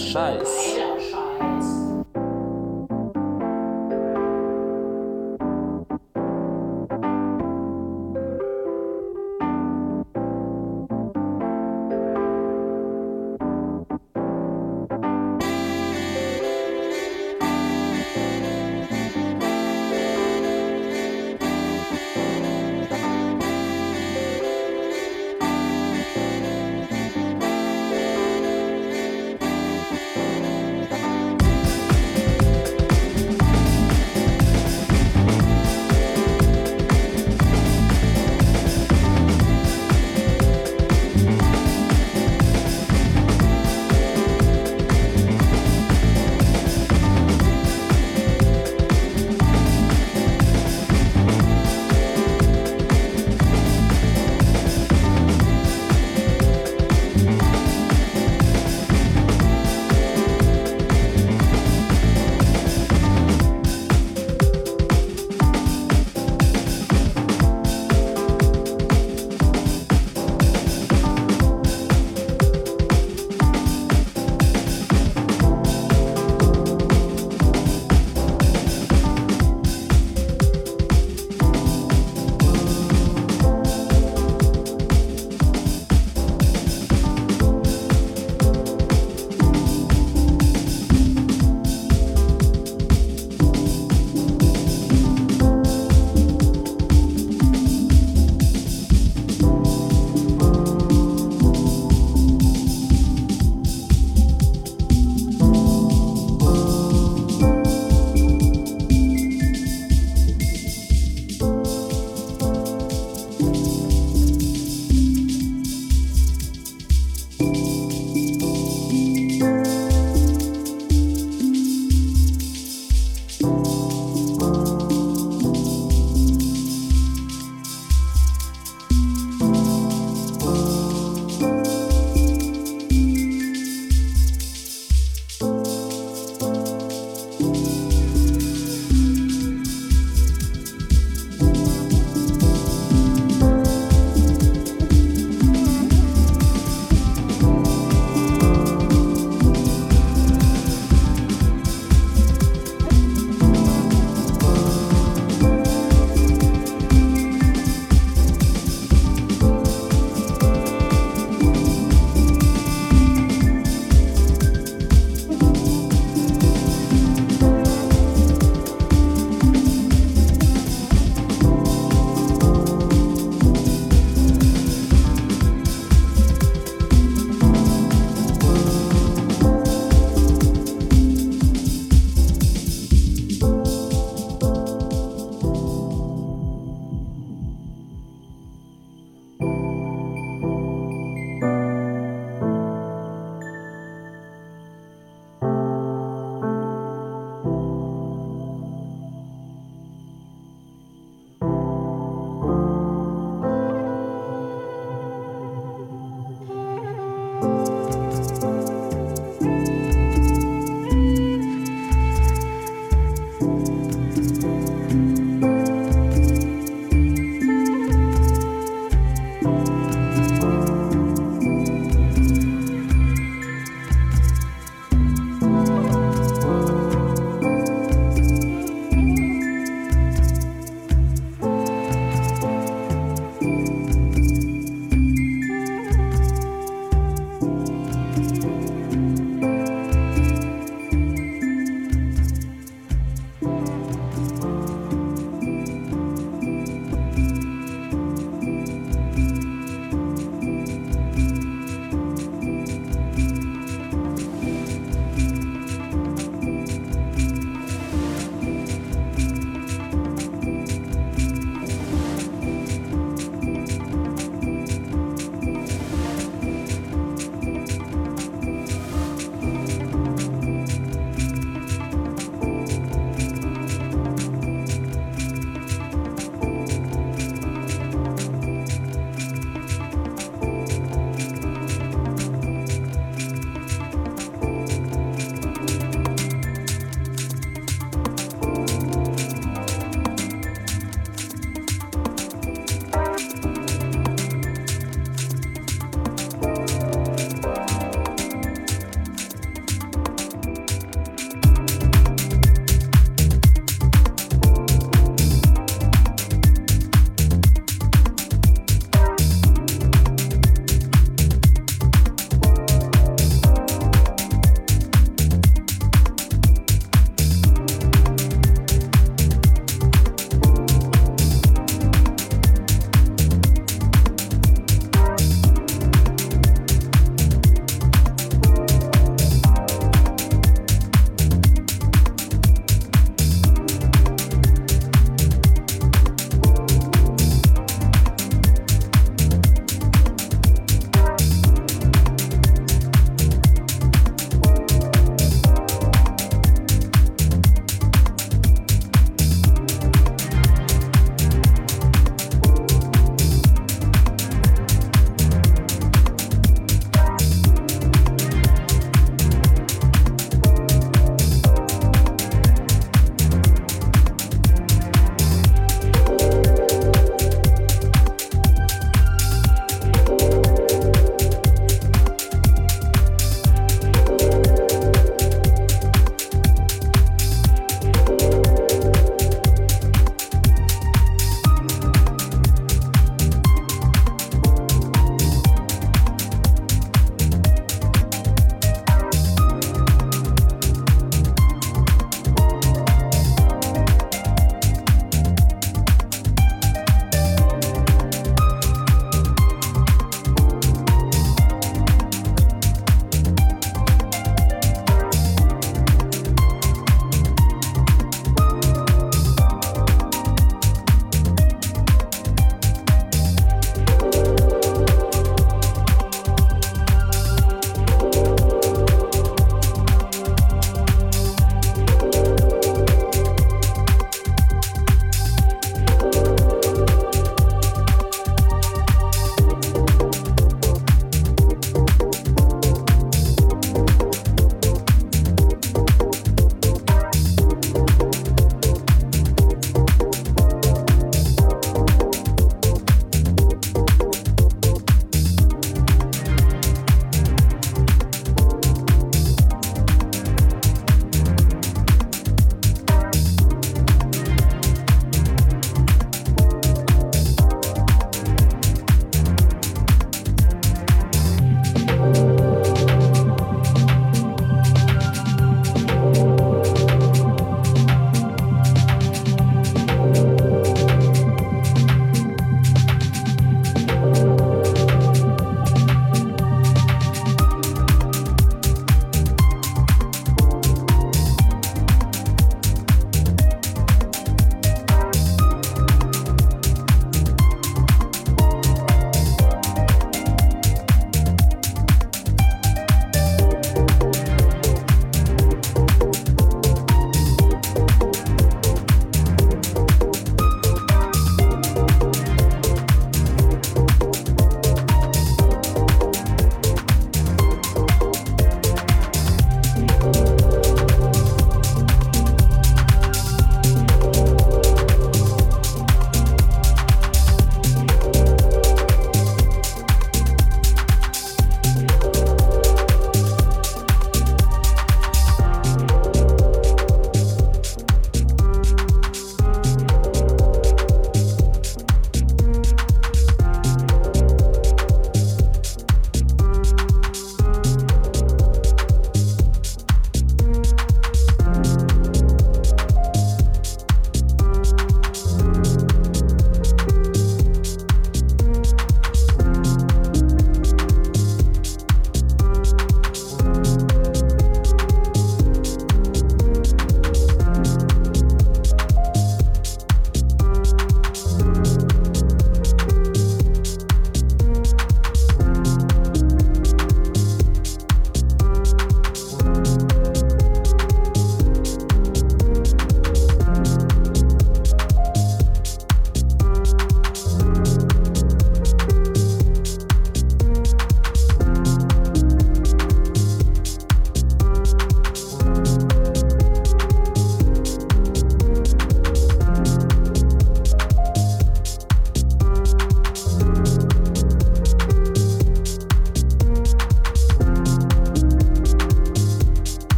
Scheiß.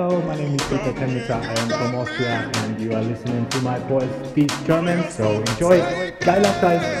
Hello, my name is Peter Temnitzer. I am from Austria and you are listening to my voice speak German. So enjoy. Geiler Scheiß.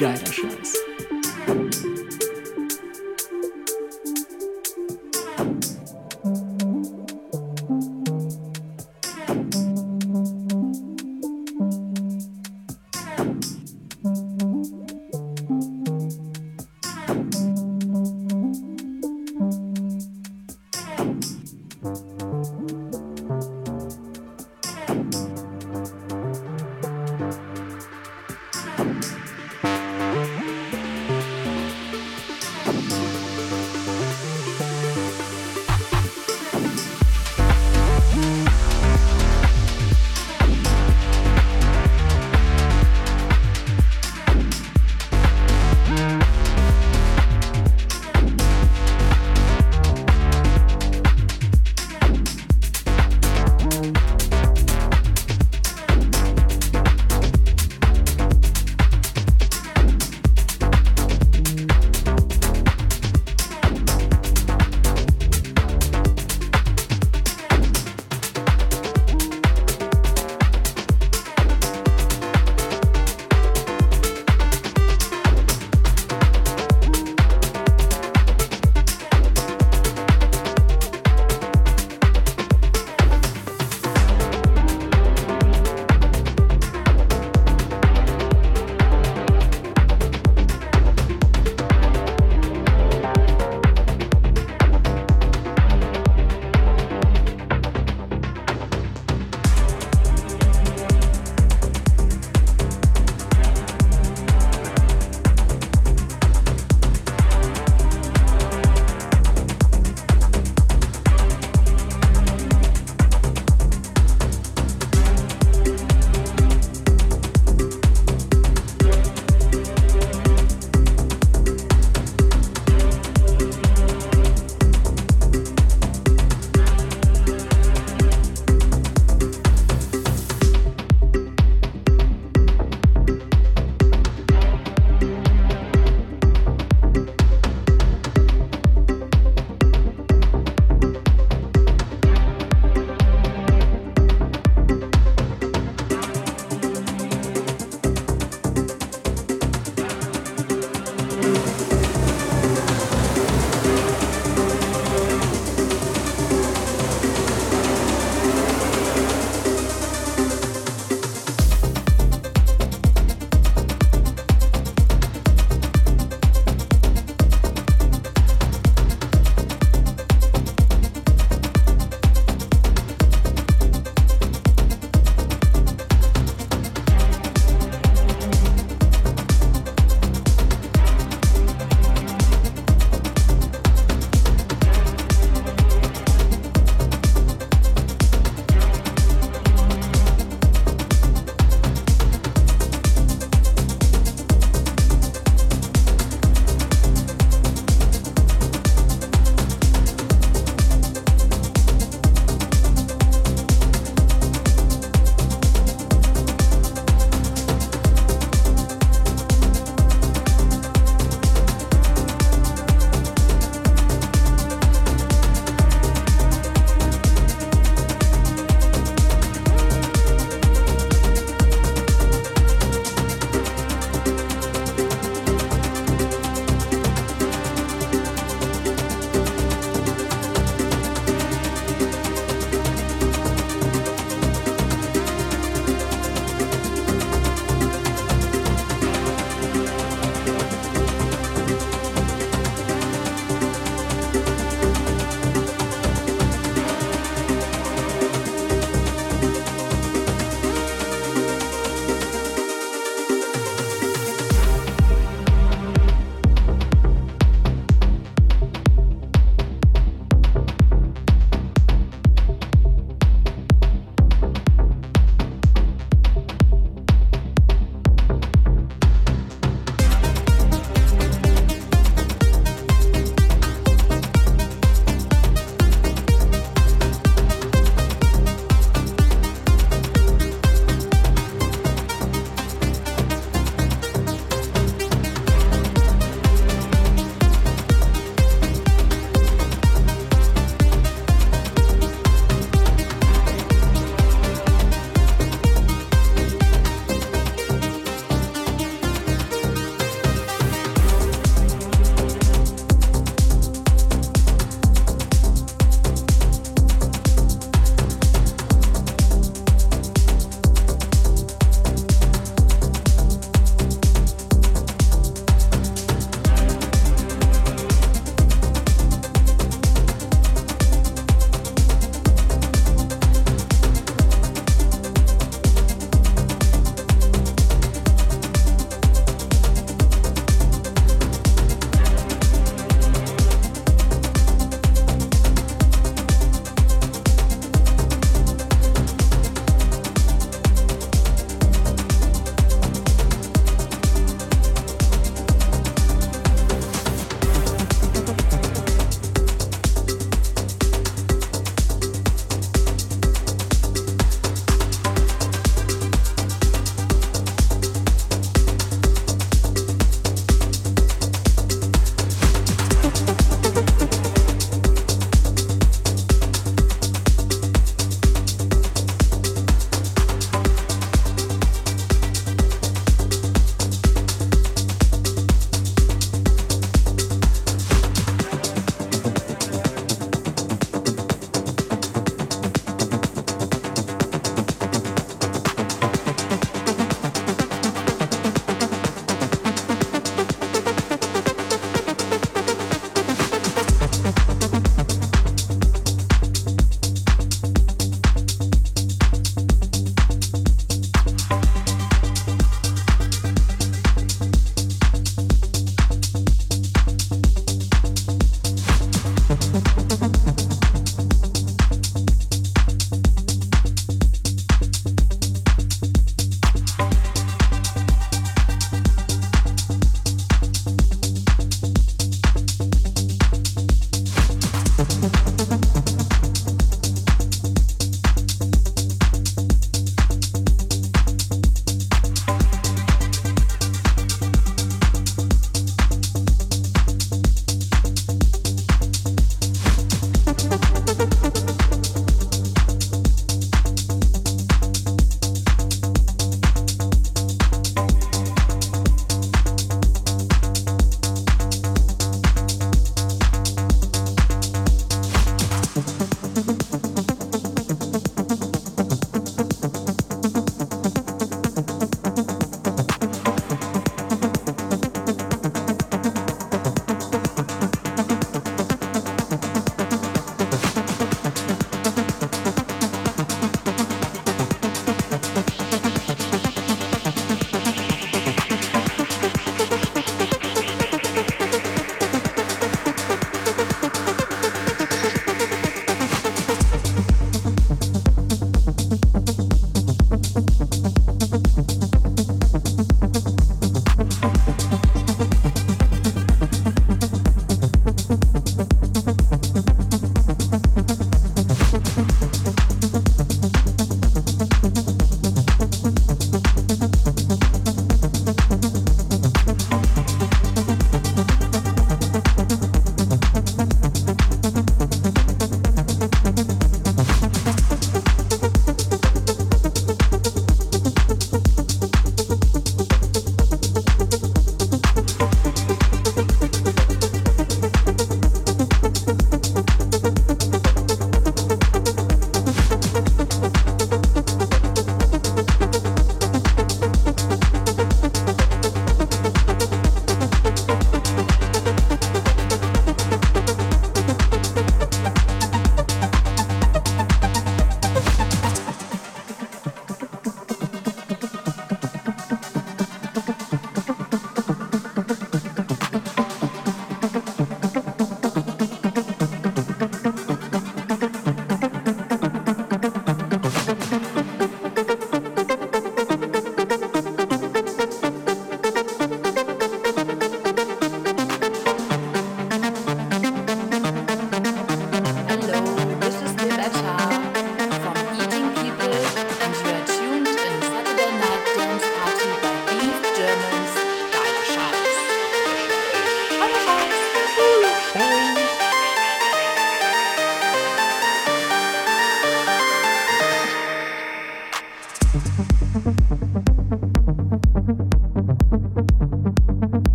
Geiler Scheiß.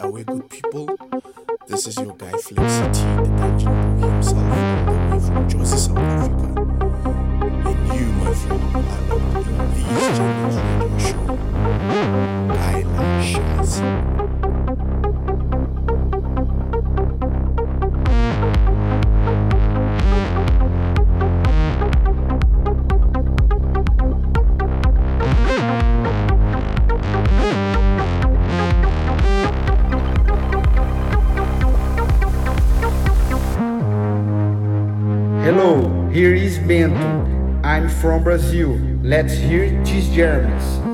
away, good people. This is your guy Flexity, the Dungeon from Brazil. Let's hear these Germans.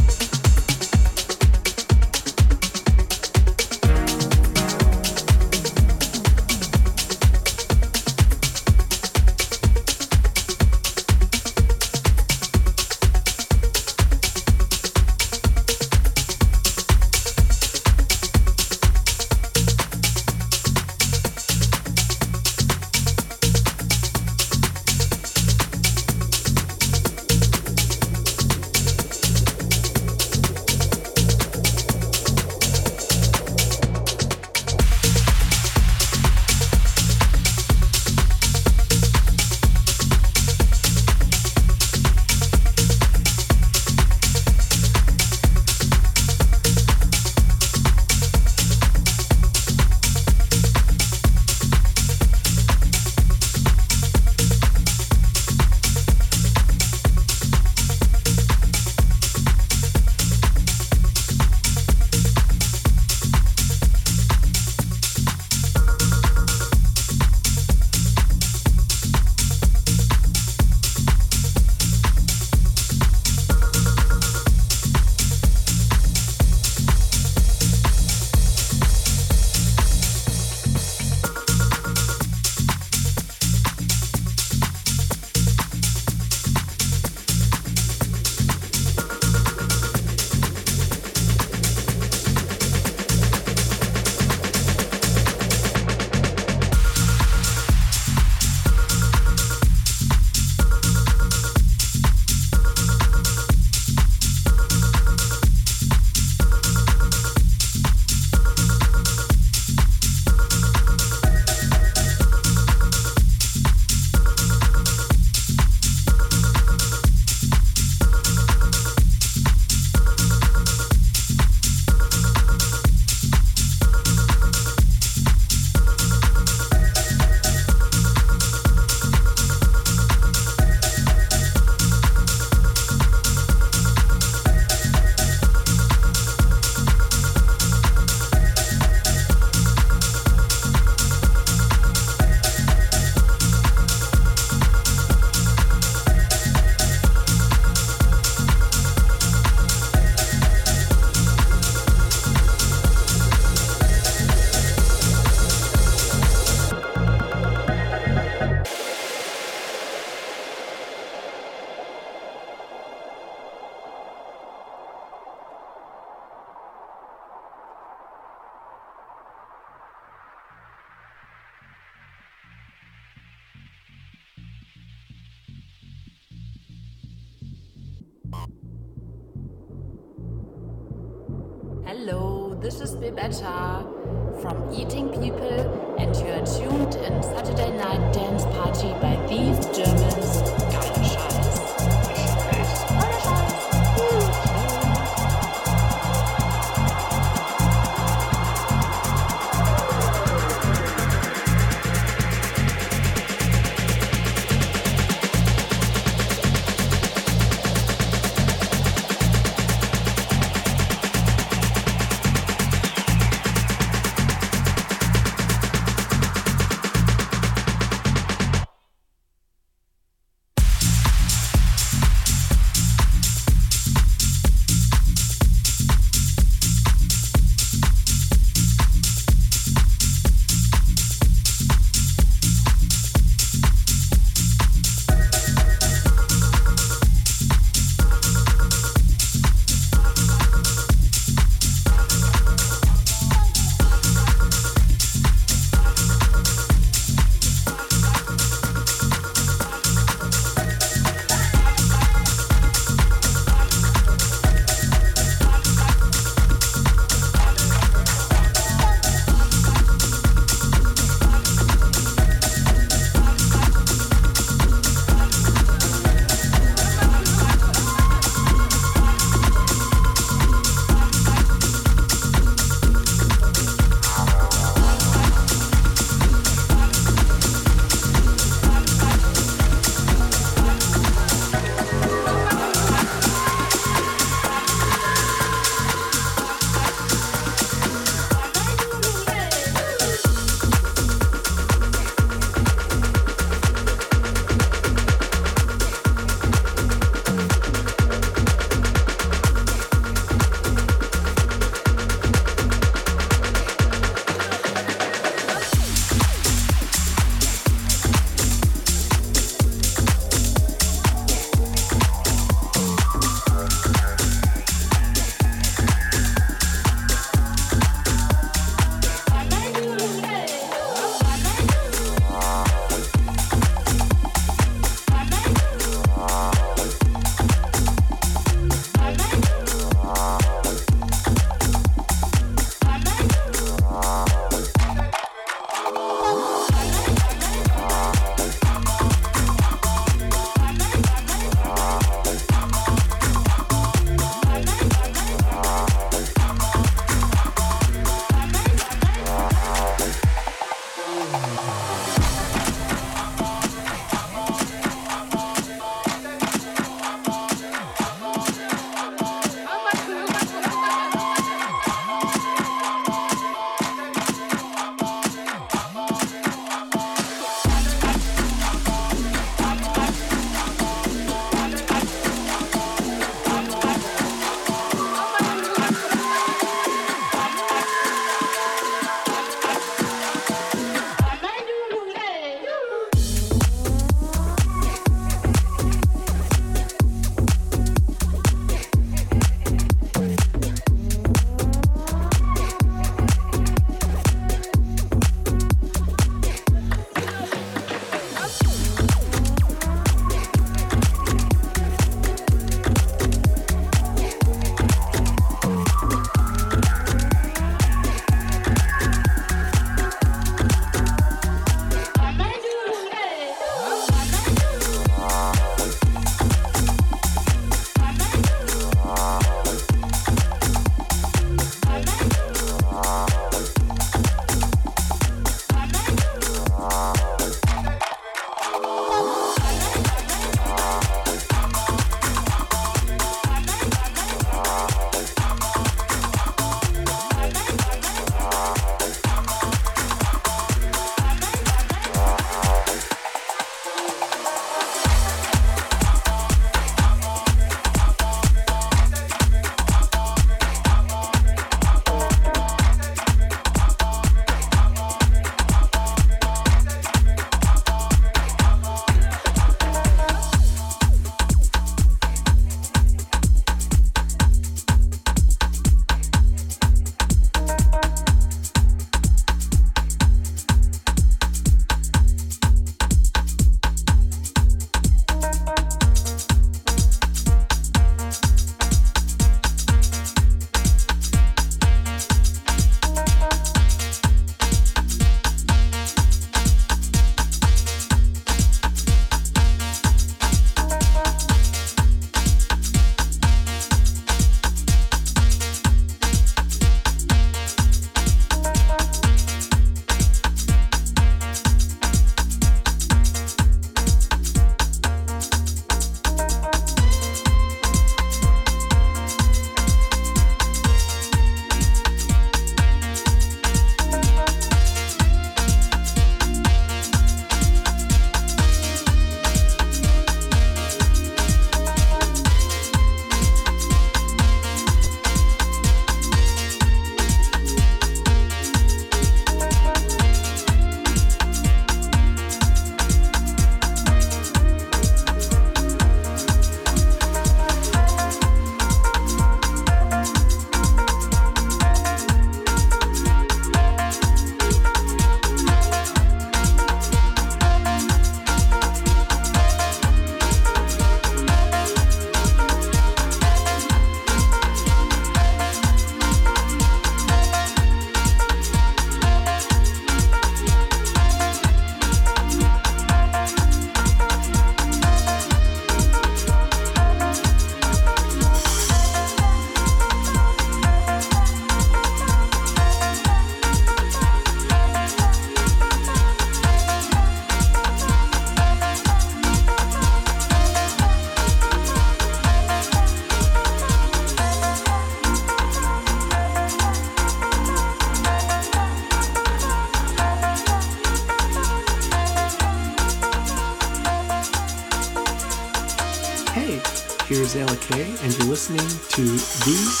To